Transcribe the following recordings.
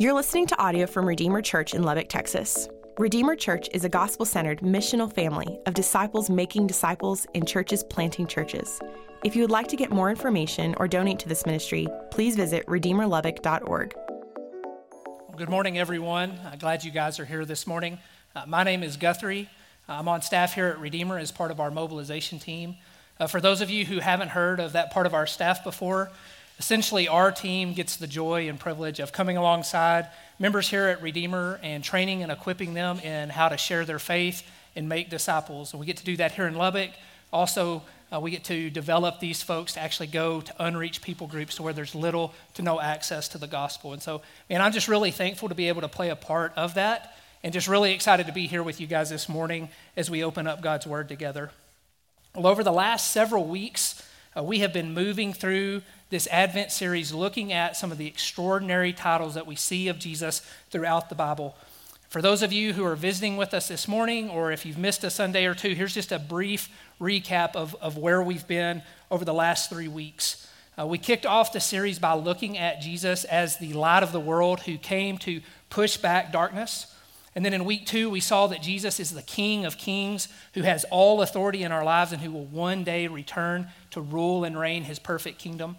You're listening to audio from Redeemer Church in Lubbock, Texas. Redeemer Church is a gospel centered missional family of disciples making disciples in churches planting churches. If you would like to get more information or donate to this ministry, please visit redeemerlubbock.org. Good morning, everyone. Uh, glad you guys are here this morning. Uh, my name is Guthrie. I'm on staff here at Redeemer as part of our mobilization team. Uh, for those of you who haven't heard of that part of our staff before, Essentially, our team gets the joy and privilege of coming alongside members here at Redeemer and training and equipping them in how to share their faith and make disciples. And we get to do that here in Lubbock. Also, uh, we get to develop these folks to actually go to unreached people groups to where there's little to no access to the gospel. And so, man, I'm just really thankful to be able to play a part of that and just really excited to be here with you guys this morning as we open up God's Word together. Well, over the last several weeks, uh, we have been moving through this Advent series looking at some of the extraordinary titles that we see of Jesus throughout the Bible. For those of you who are visiting with us this morning, or if you've missed a Sunday or two, here's just a brief recap of, of where we've been over the last three weeks. Uh, we kicked off the series by looking at Jesus as the light of the world who came to push back darkness. And then in week two, we saw that Jesus is the King of kings who has all authority in our lives and who will one day return to rule and reign his perfect kingdom.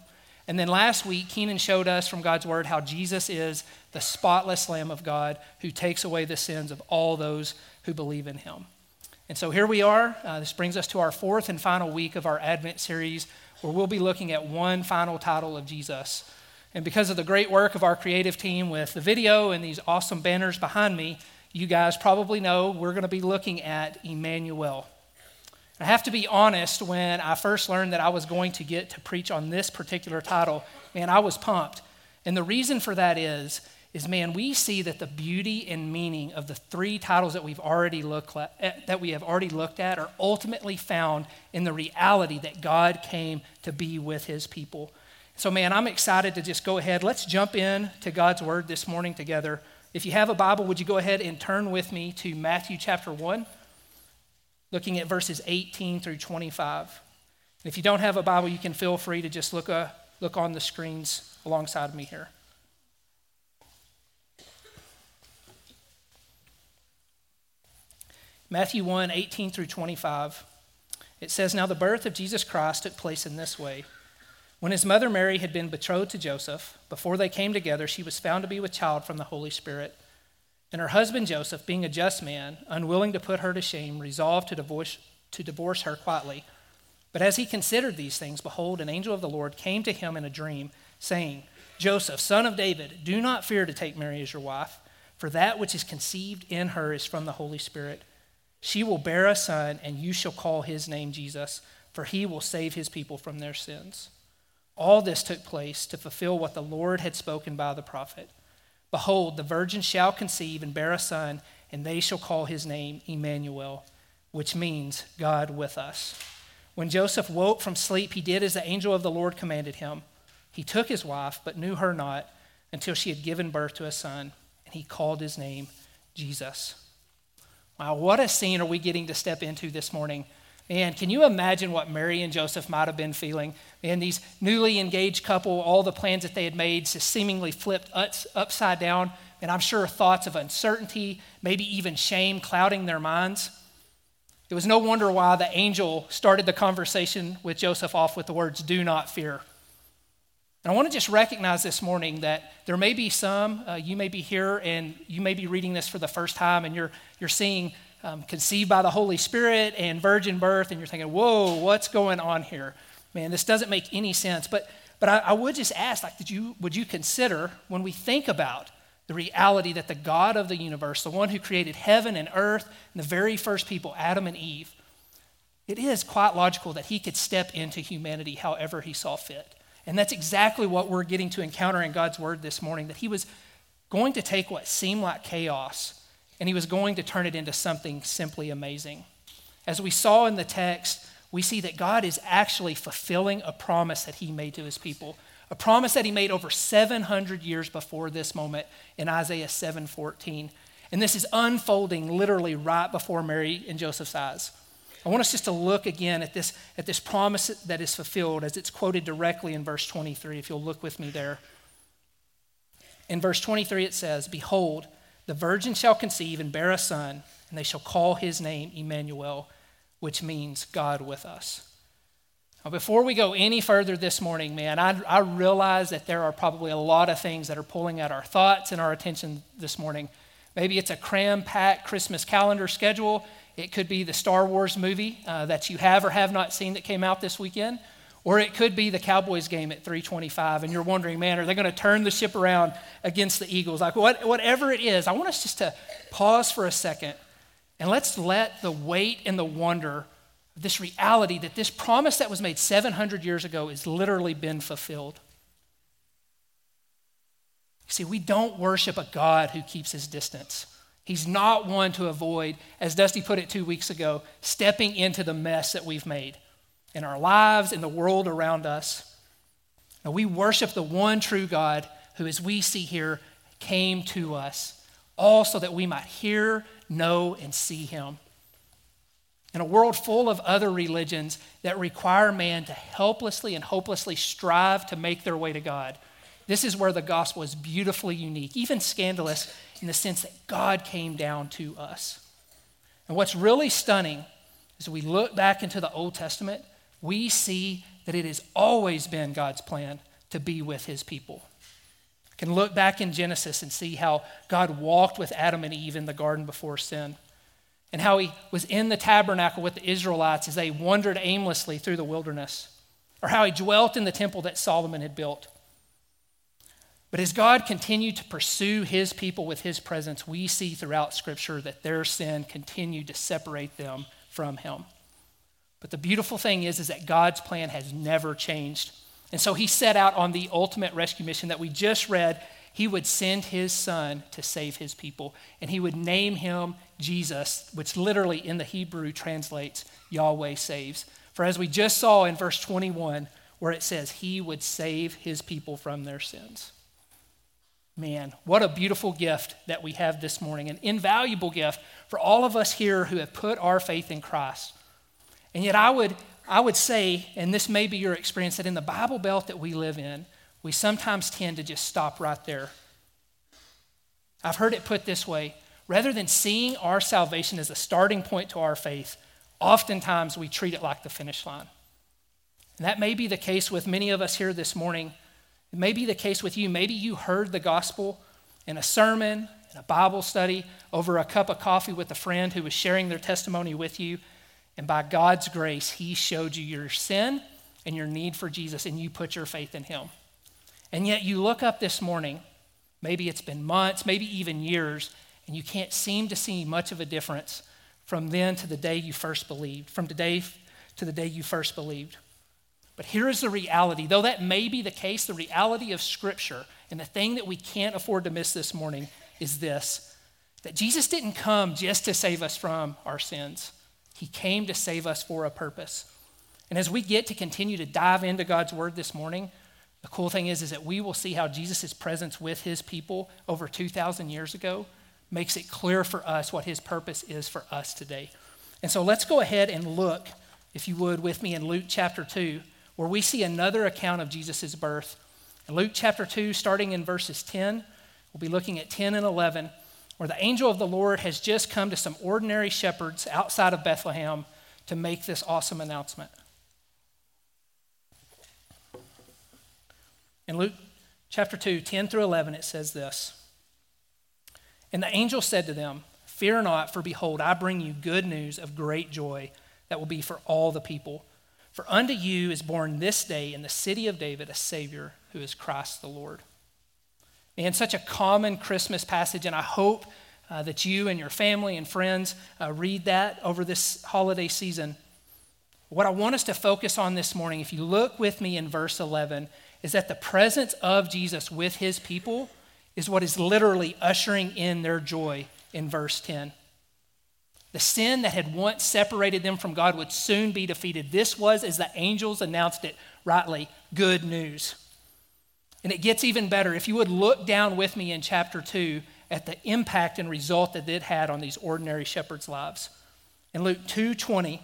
And then last week, Keenan showed us from God's word how Jesus is the spotless Lamb of God who takes away the sins of all those who believe in him. And so here we are. Uh, this brings us to our fourth and final week of our Advent series, where we'll be looking at one final title of Jesus. And because of the great work of our creative team with the video and these awesome banners behind me, you guys probably know we're going to be looking at Emmanuel. I have to be honest, when I first learned that I was going to get to preach on this particular title, man, I was pumped. And the reason for that is, is man, we see that the beauty and meaning of the three titles that we've already looked at, eh, that we have already looked at are ultimately found in the reality that God came to be with his people. So man, I'm excited to just go ahead. Let's jump in to God's word this morning together. If you have a Bible, would you go ahead and turn with me to Matthew chapter 1? Looking at verses 18 through 25. And if you don't have a Bible, you can feel free to just look, uh, look on the screens alongside me here. Matthew 1 18 through 25. It says, Now the birth of Jesus Christ took place in this way. When his mother Mary had been betrothed to Joseph, before they came together, she was found to be with child from the Holy Spirit. And her husband Joseph, being a just man, unwilling to put her to shame, resolved to divorce, to divorce her quietly. But as he considered these things, behold, an angel of the Lord came to him in a dream, saying, Joseph, son of David, do not fear to take Mary as your wife, for that which is conceived in her is from the Holy Spirit. She will bear a son, and you shall call his name Jesus, for he will save his people from their sins. All this took place to fulfill what the Lord had spoken by the prophet. Behold, the virgin shall conceive and bear a son, and they shall call his name Emmanuel, which means God with us. When Joseph woke from sleep, he did as the angel of the Lord commanded him. He took his wife, but knew her not until she had given birth to a son, and he called his name Jesus. Wow, what a scene are we getting to step into this morning? Man, can you imagine what Mary and Joseph might have been feeling? And these newly engaged couple, all the plans that they had made just seemingly flipped upside down. And I'm sure thoughts of uncertainty, maybe even shame clouding their minds. It was no wonder why the angel started the conversation with Joseph off with the words, Do not fear. And I want to just recognize this morning that there may be some, uh, you may be here and you may be reading this for the first time and you're, you're seeing um, conceived by the Holy Spirit and virgin birth, and you're thinking, whoa, what's going on here? Man, this doesn't make any sense. But, but I, I would just ask, like, did you, would you consider when we think about the reality that the God of the universe, the one who created heaven and earth, and the very first people, Adam and Eve, it is quite logical that he could step into humanity however he saw fit. And that's exactly what we're getting to encounter in God's word this morning that he was going to take what seemed like chaos and he was going to turn it into something simply amazing. As we saw in the text, we see that God is actually fulfilling a promise that he made to his people, a promise that he made over 700 years before this moment in Isaiah 7:14. And this is unfolding literally right before Mary and Joseph's eyes. I want us just to look again at this, at this promise that is fulfilled as it's quoted directly in verse 23, if you'll look with me there. In verse 23, it says, Behold, the virgin shall conceive and bear a son, and they shall call his name Emmanuel, which means God with us. Now, before we go any further this morning, man, I, I realize that there are probably a lot of things that are pulling at our thoughts and our attention this morning. Maybe it's a cram packed Christmas calendar schedule. It could be the Star Wars movie uh, that you have or have not seen that came out this weekend. Or it could be the Cowboys game at 325, and you're wondering, man, are they going to turn the ship around against the Eagles? Like, what, whatever it is, I want us just to pause for a second and let's let the weight and the wonder of this reality that this promise that was made 700 years ago has literally been fulfilled. See, we don't worship a God who keeps his distance. He's not one to avoid, as Dusty put it two weeks ago, stepping into the mess that we've made in our lives, in the world around us. Now, we worship the one true God who, as we see here, came to us, all so that we might hear, know, and see him. In a world full of other religions that require man to helplessly and hopelessly strive to make their way to God, this is where the gospel is beautifully unique, even scandalous in the sense that God came down to us. And what's really stunning as we look back into the Old Testament we see that it has always been God's plan to be with his people. I can look back in Genesis and see how God walked with Adam and Eve in the garden before sin, and how he was in the tabernacle with the Israelites as they wandered aimlessly through the wilderness, or how he dwelt in the temple that Solomon had built. But as God continued to pursue his people with his presence, we see throughout Scripture that their sin continued to separate them from him. But the beautiful thing is, is that God's plan has never changed. And so he set out on the ultimate rescue mission that we just read. He would send his son to save his people, and he would name him Jesus, which literally in the Hebrew translates Yahweh saves. For as we just saw in verse 21, where it says, He would save his people from their sins. Man, what a beautiful gift that we have this morning, an invaluable gift for all of us here who have put our faith in Christ. And yet, I would, I would say, and this may be your experience, that in the Bible Belt that we live in, we sometimes tend to just stop right there. I've heard it put this way rather than seeing our salvation as a starting point to our faith, oftentimes we treat it like the finish line. And that may be the case with many of us here this morning. It may be the case with you. Maybe you heard the gospel in a sermon, in a Bible study, over a cup of coffee with a friend who was sharing their testimony with you. And by God's grace, He showed you your sin and your need for Jesus, and you put your faith in Him. And yet you look up this morning, maybe it's been months, maybe even years, and you can't seem to see much of a difference from then to the day you first believed, from today to the day you first believed. But here is the reality. Though that may be the case, the reality of Scripture and the thing that we can't afford to miss this morning is this that Jesus didn't come just to save us from our sins. He came to save us for a purpose. And as we get to continue to dive into God's word this morning, the cool thing is, is that we will see how Jesus' presence with his people over 2,000 years ago makes it clear for us what his purpose is for us today. And so let's go ahead and look, if you would, with me in Luke chapter 2, where we see another account of Jesus' birth. In Luke chapter 2, starting in verses 10, we'll be looking at 10 and 11 where the angel of the Lord has just come to some ordinary shepherds outside of Bethlehem to make this awesome announcement. In Luke chapter 2, 10 through 11, it says this And the angel said to them, Fear not, for behold, I bring you good news of great joy that will be for all the people. For unto you is born this day in the city of David a Savior who is Christ the Lord. And such a common Christmas passage, and I hope uh, that you and your family and friends uh, read that over this holiday season. What I want us to focus on this morning, if you look with me in verse 11, is that the presence of Jesus with his people is what is literally ushering in their joy in verse 10. The sin that had once separated them from God would soon be defeated. This was, as the angels announced it rightly, good news. And it gets even better. If you would look down with me in chapter 2 at the impact and result that it had on these ordinary shepherds' lives. In Luke 2:20,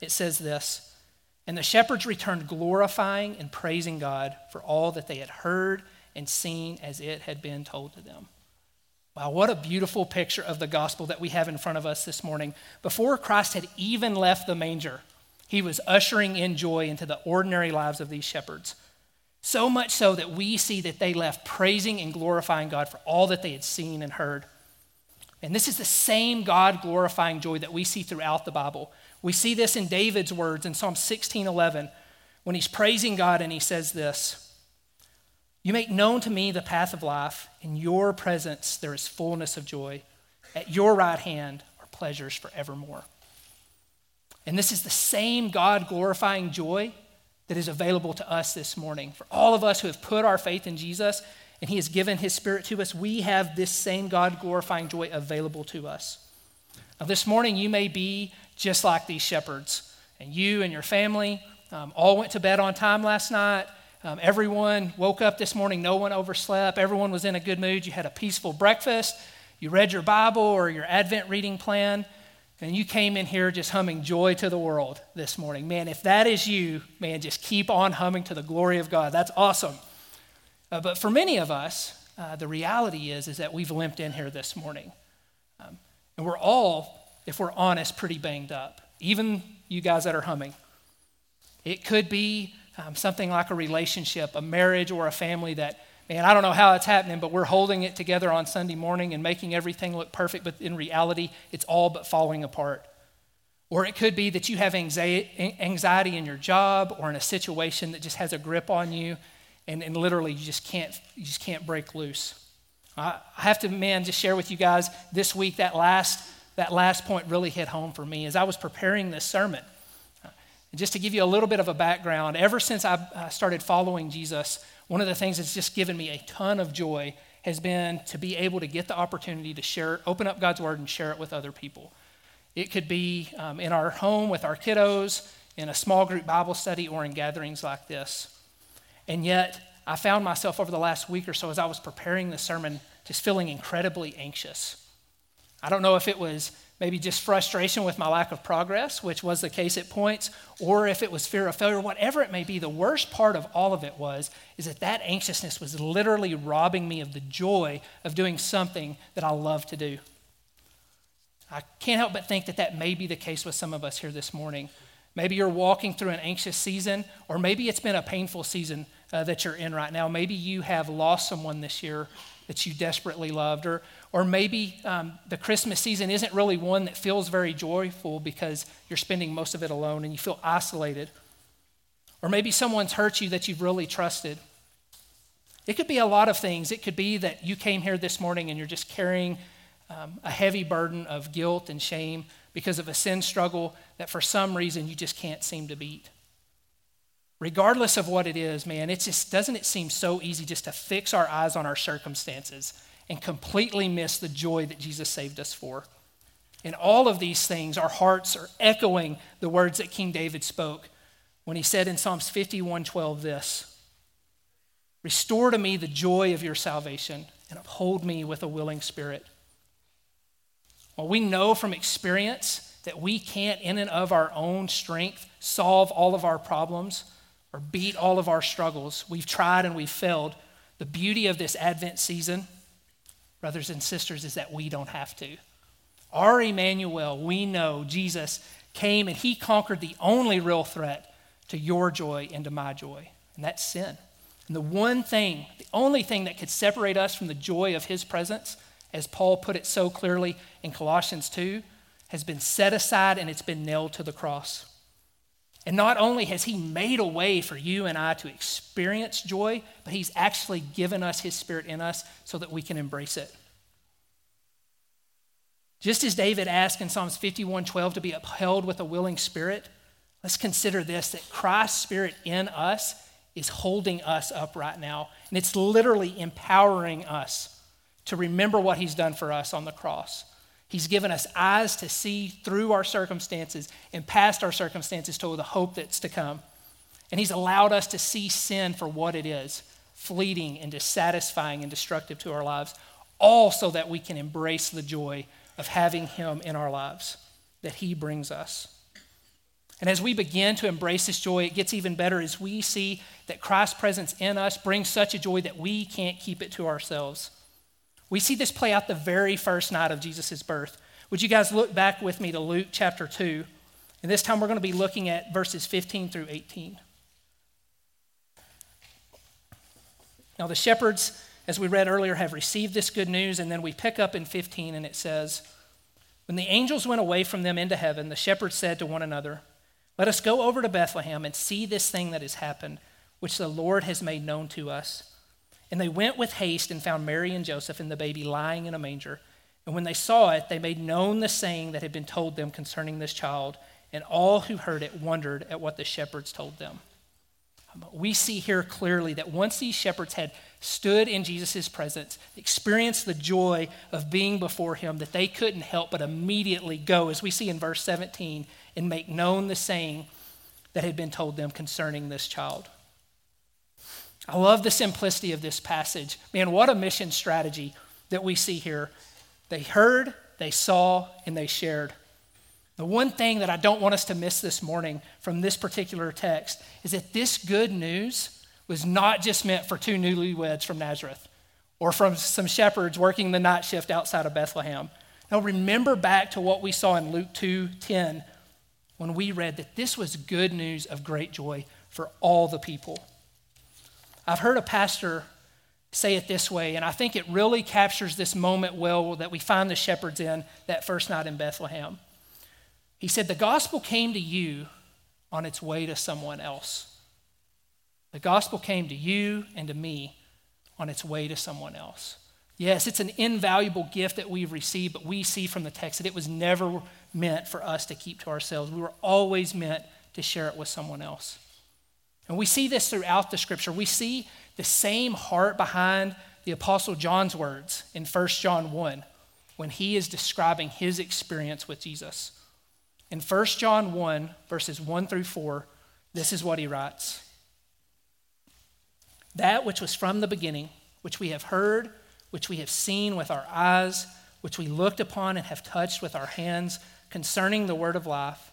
it says this, and the shepherds returned glorifying and praising God for all that they had heard and seen as it had been told to them. Wow, what a beautiful picture of the gospel that we have in front of us this morning. Before Christ had even left the manger, he was ushering in joy into the ordinary lives of these shepherds. So much so that we see that they left praising and glorifying God for all that they had seen and heard. And this is the same God glorifying joy that we see throughout the Bible. We see this in David's words in Psalm 16:11 when he's praising God and he says this You make known to me the path of life. In your presence there is fullness of joy. At your right hand are pleasures forevermore. And this is the same God glorifying joy that is available to us this morning. For all of us who have put our faith in Jesus and he has given his spirit to us, we have this same God glorifying joy available to us. Now, this morning, you may be just like these shepherds, and you and your family um, all went to bed on time last night. Um, everyone woke up this morning, no one overslept. Everyone was in a good mood. You had a peaceful breakfast. You read your Bible or your Advent reading plan, and you came in here just humming joy to the world this morning. Man, if that is you, man, just keep on humming to the glory of God. That's awesome. Uh, but for many of us, uh, the reality is, is that we've limped in here this morning. Um, and we're all, if we're honest, pretty banged up. Even you guys that are humming. It could be um, something like a relationship, a marriage, or a family that, man, I don't know how it's happening, but we're holding it together on Sunday morning and making everything look perfect, but in reality, it's all but falling apart. Or it could be that you have anxiety in your job or in a situation that just has a grip on you, and, and literally you just can't you just can't break loose. I have to, man, just share with you guys this week that last that last point really hit home for me as I was preparing this sermon. And just to give you a little bit of a background, ever since I started following Jesus, one of the things that's just given me a ton of joy has been to be able to get the opportunity to share, open up God's word and share it with other people. It could be um, in our home with our kiddos, in a small group Bible study, or in gatherings like this. And yet, I found myself over the last week or so as I was preparing the sermon just feeling incredibly anxious. I don't know if it was maybe just frustration with my lack of progress, which was the case at points, or if it was fear of failure, whatever it may be, the worst part of all of it was is that that anxiousness was literally robbing me of the joy of doing something that I love to do. I can't help but think that that may be the case with some of us here this morning. Maybe you're walking through an anxious season, or maybe it's been a painful season uh, that you're in right now. Maybe you have lost someone this year that you desperately loved, or, or maybe um, the Christmas season isn't really one that feels very joyful because you're spending most of it alone and you feel isolated. Or maybe someone's hurt you that you've really trusted. It could be a lot of things. It could be that you came here this morning and you're just carrying um, a heavy burden of guilt and shame because of a sin struggle that for some reason you just can't seem to beat. Regardless of what it is, man, it just doesn't it seem so easy just to fix our eyes on our circumstances and completely miss the joy that Jesus saved us for. In all of these things, our hearts are echoing the words that King David spoke when he said in Psalms 51:12 this: "Restore to me the joy of your salvation and uphold me with a willing spirit." Well, we know from experience that we can't, in and of our own strength, solve all of our problems or beat all of our struggles. We've tried and we've failed. The beauty of this Advent season brothers and sisters, is that we don't have to. Our Emmanuel, we know Jesus came and he conquered the only real threat to your joy and to my joy, and that's sin. And the one thing, the only thing that could separate us from the joy of his presence, as Paul put it so clearly in Colossians 2, has been set aside and it's been nailed to the cross. And not only has he made a way for you and I to experience joy, but he's actually given us his spirit in us so that we can embrace it. Just as David asked in Psalms 51:12 to be upheld with a willing spirit, let's consider this that Christ's spirit in us is holding us up right now, and it's literally empowering us to remember what he's done for us on the cross. He's given us eyes to see through our circumstances and past our circumstances to the hope that's to come. And He's allowed us to see sin for what it is fleeting and dissatisfying and destructive to our lives, all so that we can embrace the joy of having Him in our lives that He brings us. And as we begin to embrace this joy, it gets even better as we see that Christ's presence in us brings such a joy that we can't keep it to ourselves. We see this play out the very first night of Jesus' birth. Would you guys look back with me to Luke chapter 2? And this time we're going to be looking at verses 15 through 18. Now, the shepherds, as we read earlier, have received this good news, and then we pick up in 15 and it says, When the angels went away from them into heaven, the shepherds said to one another, Let us go over to Bethlehem and see this thing that has happened, which the Lord has made known to us. And they went with haste and found Mary and Joseph and the baby lying in a manger. And when they saw it, they made known the saying that had been told them concerning this child, and all who heard it wondered at what the shepherds told them. We see here clearly that once these shepherds had stood in Jesus' presence, experienced the joy of being before him, that they couldn't help but immediately go, as we see in verse 17, and make known the saying that had been told them concerning this child. I love the simplicity of this passage. Man, what a mission strategy that we see here. They heard, they saw, and they shared. The one thing that I don't want us to miss this morning from this particular text is that this good news was not just meant for two newlyweds from Nazareth or from some shepherds working the night shift outside of Bethlehem. Now remember back to what we saw in Luke 2:10 when we read that this was good news of great joy for all the people. I've heard a pastor say it this way, and I think it really captures this moment well that we find the shepherds in that first night in Bethlehem. He said, The gospel came to you on its way to someone else. The gospel came to you and to me on its way to someone else. Yes, it's an invaluable gift that we've received, but we see from the text that it was never meant for us to keep to ourselves. We were always meant to share it with someone else. And we see this throughout the scripture. We see the same heart behind the Apostle John's words in 1 John 1 when he is describing his experience with Jesus. In 1 John 1, verses 1 through 4, this is what he writes That which was from the beginning, which we have heard, which we have seen with our eyes, which we looked upon and have touched with our hands concerning the word of life.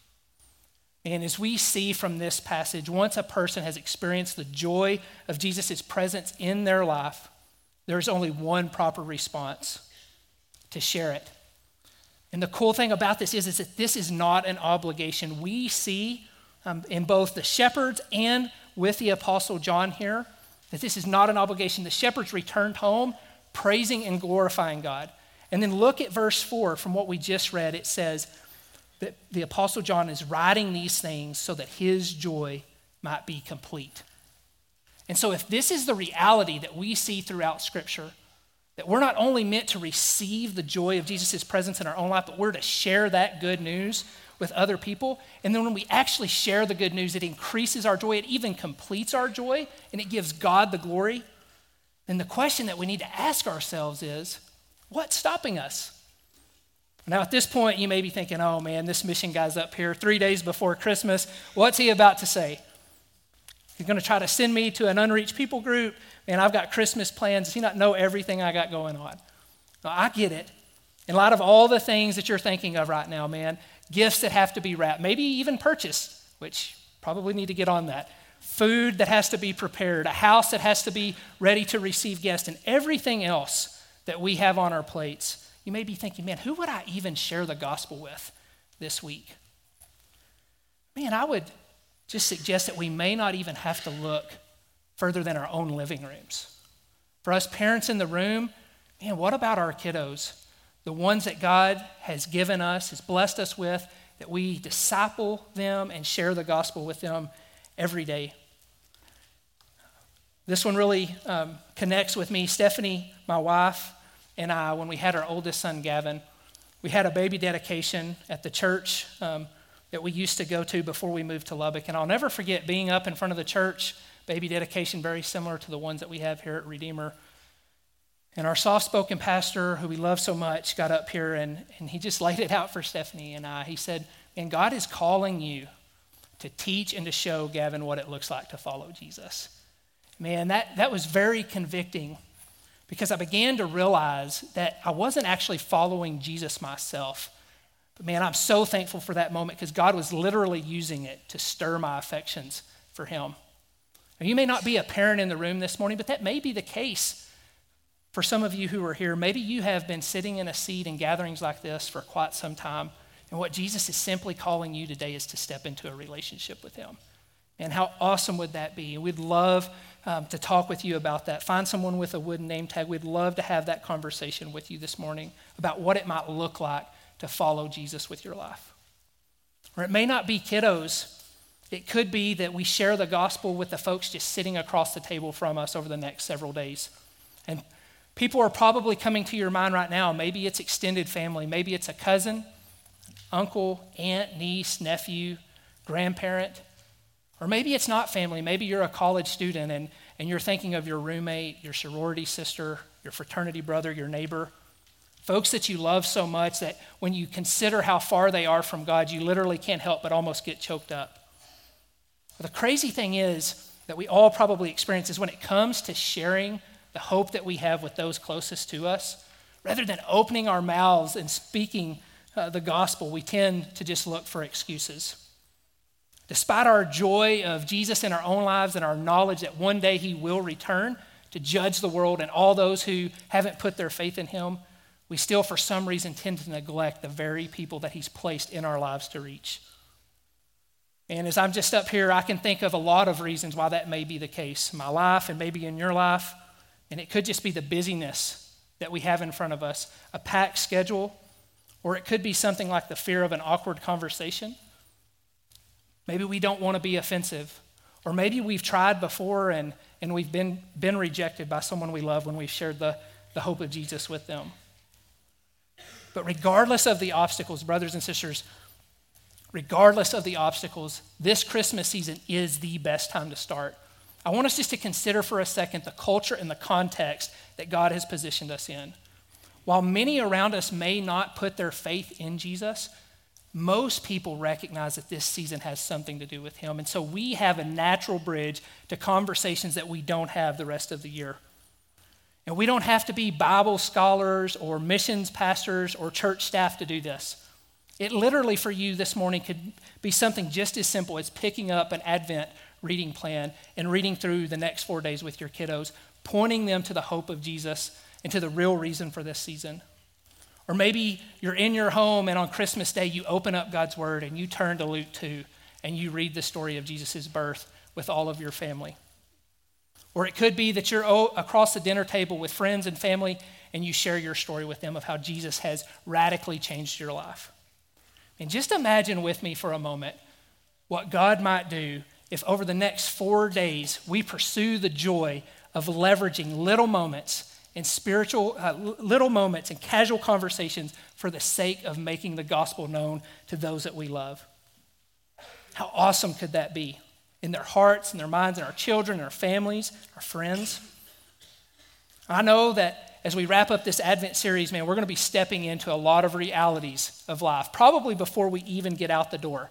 And as we see from this passage, once a person has experienced the joy of Jesus' presence in their life, there's only one proper response to share it and the cool thing about this is, is that this is not an obligation. We see um, in both the shepherds and with the Apostle John here that this is not an obligation. The shepherds returned home praising and glorifying God. And then look at verse 4 from what we just read. It says that the Apostle John is writing these things so that his joy might be complete. And so, if this is the reality that we see throughout Scripture, that we're not only meant to receive the joy of Jesus' presence in our own life, but we're to share that good news with other people. And then when we actually share the good news, it increases our joy, it even completes our joy, and it gives God the glory. Then the question that we need to ask ourselves is what's stopping us? Now, at this point, you may be thinking, oh man, this mission guy's up here three days before Christmas. What's he about to say? He's going to try to send me to an unreached people group and I've got Christmas plans. Does he not know everything I got going on? I get it. In light of all the things that you're thinking of right now, man, gifts that have to be wrapped, maybe even purchased, which probably need to get on that, food that has to be prepared, a house that has to be ready to receive guests, and everything else that we have on our plates. You may be thinking, man, who would I even share the gospel with this week? Man, I would just suggest that we may not even have to look further than our own living rooms. For us parents in the room, man, what about our kiddos? The ones that God has given us, has blessed us with, that we disciple them and share the gospel with them every day. This one really um, connects with me. Stephanie, my wife, and I, when we had our oldest son, Gavin, we had a baby dedication at the church um, that we used to go to before we moved to Lubbock. And I'll never forget being up in front of the church baby dedication very similar to the ones that we have here at Redeemer. And our soft spoken pastor, who we love so much, got up here and, and he just laid it out for Stephanie and I. He said, Man, God is calling you to teach and to show Gavin what it looks like to follow Jesus. Man, that, that was very convicting because I began to realize that I wasn't actually following Jesus myself. But man, I'm so thankful for that moment because God was literally using it to stir my affections for Him. Now, you may not be a parent in the room this morning, but that may be the case for some of you who are here. Maybe you have been sitting in a seat in gatherings like this for quite some time. And what Jesus is simply calling you today is to step into a relationship with Him. And how awesome would that be? And We'd love um, to talk with you about that. Find someone with a wooden name tag. We'd love to have that conversation with you this morning about what it might look like to follow Jesus with your life. Or it may not be kiddos. It could be that we share the gospel with the folks just sitting across the table from us over the next several days. And people are probably coming to your mind right now. Maybe it's extended family, maybe it's a cousin, uncle, aunt, niece, nephew, grandparent. Or maybe it's not family. Maybe you're a college student and, and you're thinking of your roommate, your sorority sister, your fraternity brother, your neighbor. Folks that you love so much that when you consider how far they are from God, you literally can't help but almost get choked up. The crazy thing is that we all probably experience is when it comes to sharing the hope that we have with those closest to us, rather than opening our mouths and speaking uh, the gospel, we tend to just look for excuses. Despite our joy of Jesus in our own lives and our knowledge that one day he will return to judge the world and all those who haven't put their faith in him, we still, for some reason, tend to neglect the very people that He's placed in our lives to reach. And as I'm just up here, I can think of a lot of reasons why that may be the case. My life and maybe in your life. And it could just be the busyness that we have in front of us, a packed schedule, or it could be something like the fear of an awkward conversation. Maybe we don't want to be offensive. Or maybe we've tried before and, and we've been, been rejected by someone we love when we've shared the, the hope of Jesus with them. But regardless of the obstacles, brothers and sisters, regardless of the obstacles, this Christmas season is the best time to start. I want us just to consider for a second the culture and the context that God has positioned us in. While many around us may not put their faith in Jesus, most people recognize that this season has something to do with Him. And so we have a natural bridge to conversations that we don't have the rest of the year. And we don't have to be Bible scholars or missions pastors or church staff to do this. It literally, for you this morning, could be something just as simple as picking up an Advent reading plan and reading through the next four days with your kiddos, pointing them to the hope of Jesus and to the real reason for this season. Or maybe you're in your home and on Christmas Day you open up God's Word and you turn to Luke 2 and you read the story of Jesus' birth with all of your family. Or it could be that you're across the dinner table with friends and family and you share your story with them of how Jesus has radically changed your life. And just imagine with me for a moment what God might do if over the next four days we pursue the joy of leveraging little moments and spiritual, uh, little moments and casual conversations for the sake of making the gospel known to those that we love. How awesome could that be? in their hearts and their minds and our children, our families, our friends. I know that as we wrap up this Advent series, man, we're going to be stepping into a lot of realities of life, probably before we even get out the door.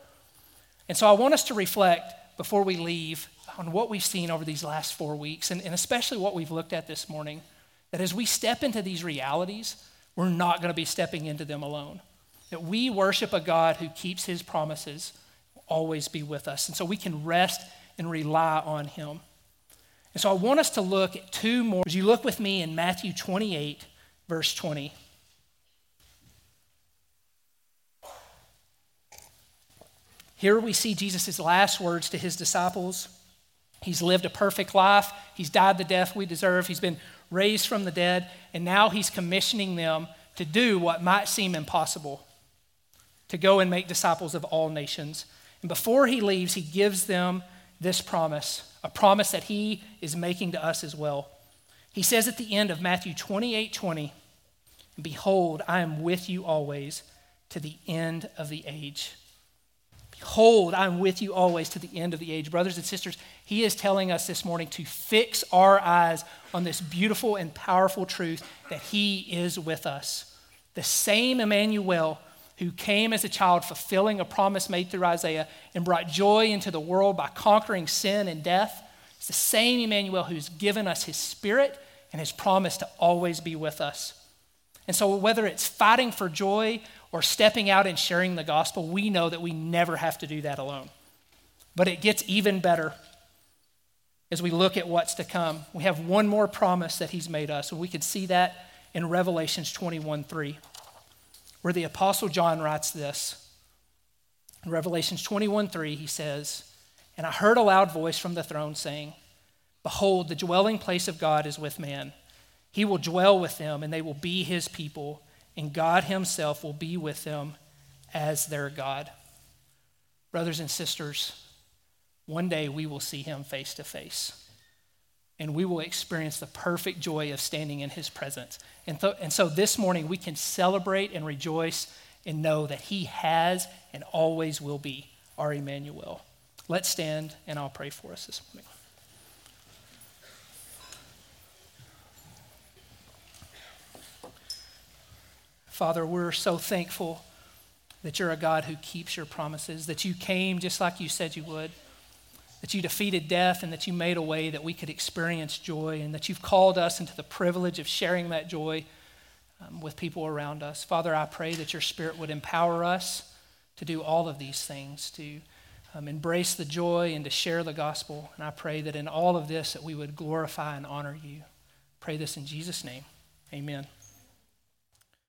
And so I want us to reflect before we leave on what we've seen over these last four weeks, and, and especially what we've looked at this morning. That as we step into these realities, we're not going to be stepping into them alone. That we worship a God who keeps his promises always be with us. And so we can rest and rely on him. And so I want us to look at two more. As you look with me in Matthew 28, verse 20. Here we see Jesus' last words to his disciples. He's lived a perfect life. He's died the death we deserve. He's been raised from the dead. And now he's commissioning them to do what might seem impossible to go and make disciples of all nations. And before he leaves, he gives them this promise, a promise that he is making to us as well. He says at the end of Matthew 28 20, Behold, I am with you always to the end of the age. Behold, I'm with you always to the end of the age. Brothers and sisters, he is telling us this morning to fix our eyes on this beautiful and powerful truth that he is with us. The same Emmanuel who came as a child, fulfilling a promise made through Isaiah and brought joy into the world by conquering sin and death. It's the same Emmanuel who's given us his spirit and his promise to always be with us. And so, whether it's fighting for joy or stepping out and sharing the gospel, we know that we never have to do that alone. But it gets even better as we look at what's to come. We have one more promise that he's made us, and we can see that in Revelations 21 3, where the Apostle John writes this. In Revelations 21 3, he says, And I heard a loud voice from the throne saying, Behold, the dwelling place of God is with man. He will dwell with them, and they will be his people and God Himself will be with them as their God. Brothers and sisters, one day we will see Him face to face. And we will experience the perfect joy of standing in His presence. And, th- and so this morning we can celebrate and rejoice and know that He has and always will be our Emmanuel. Let's stand and I'll pray for us this morning. Father, we're so thankful that you're a God who keeps your promises, that you came just like you said you would, that you defeated death, and that you made a way that we could experience joy, and that you've called us into the privilege of sharing that joy um, with people around us. Father, I pray that your Spirit would empower us to do all of these things, to um, embrace the joy and to share the gospel. And I pray that in all of this that we would glorify and honor you. Pray this in Jesus' name. Amen.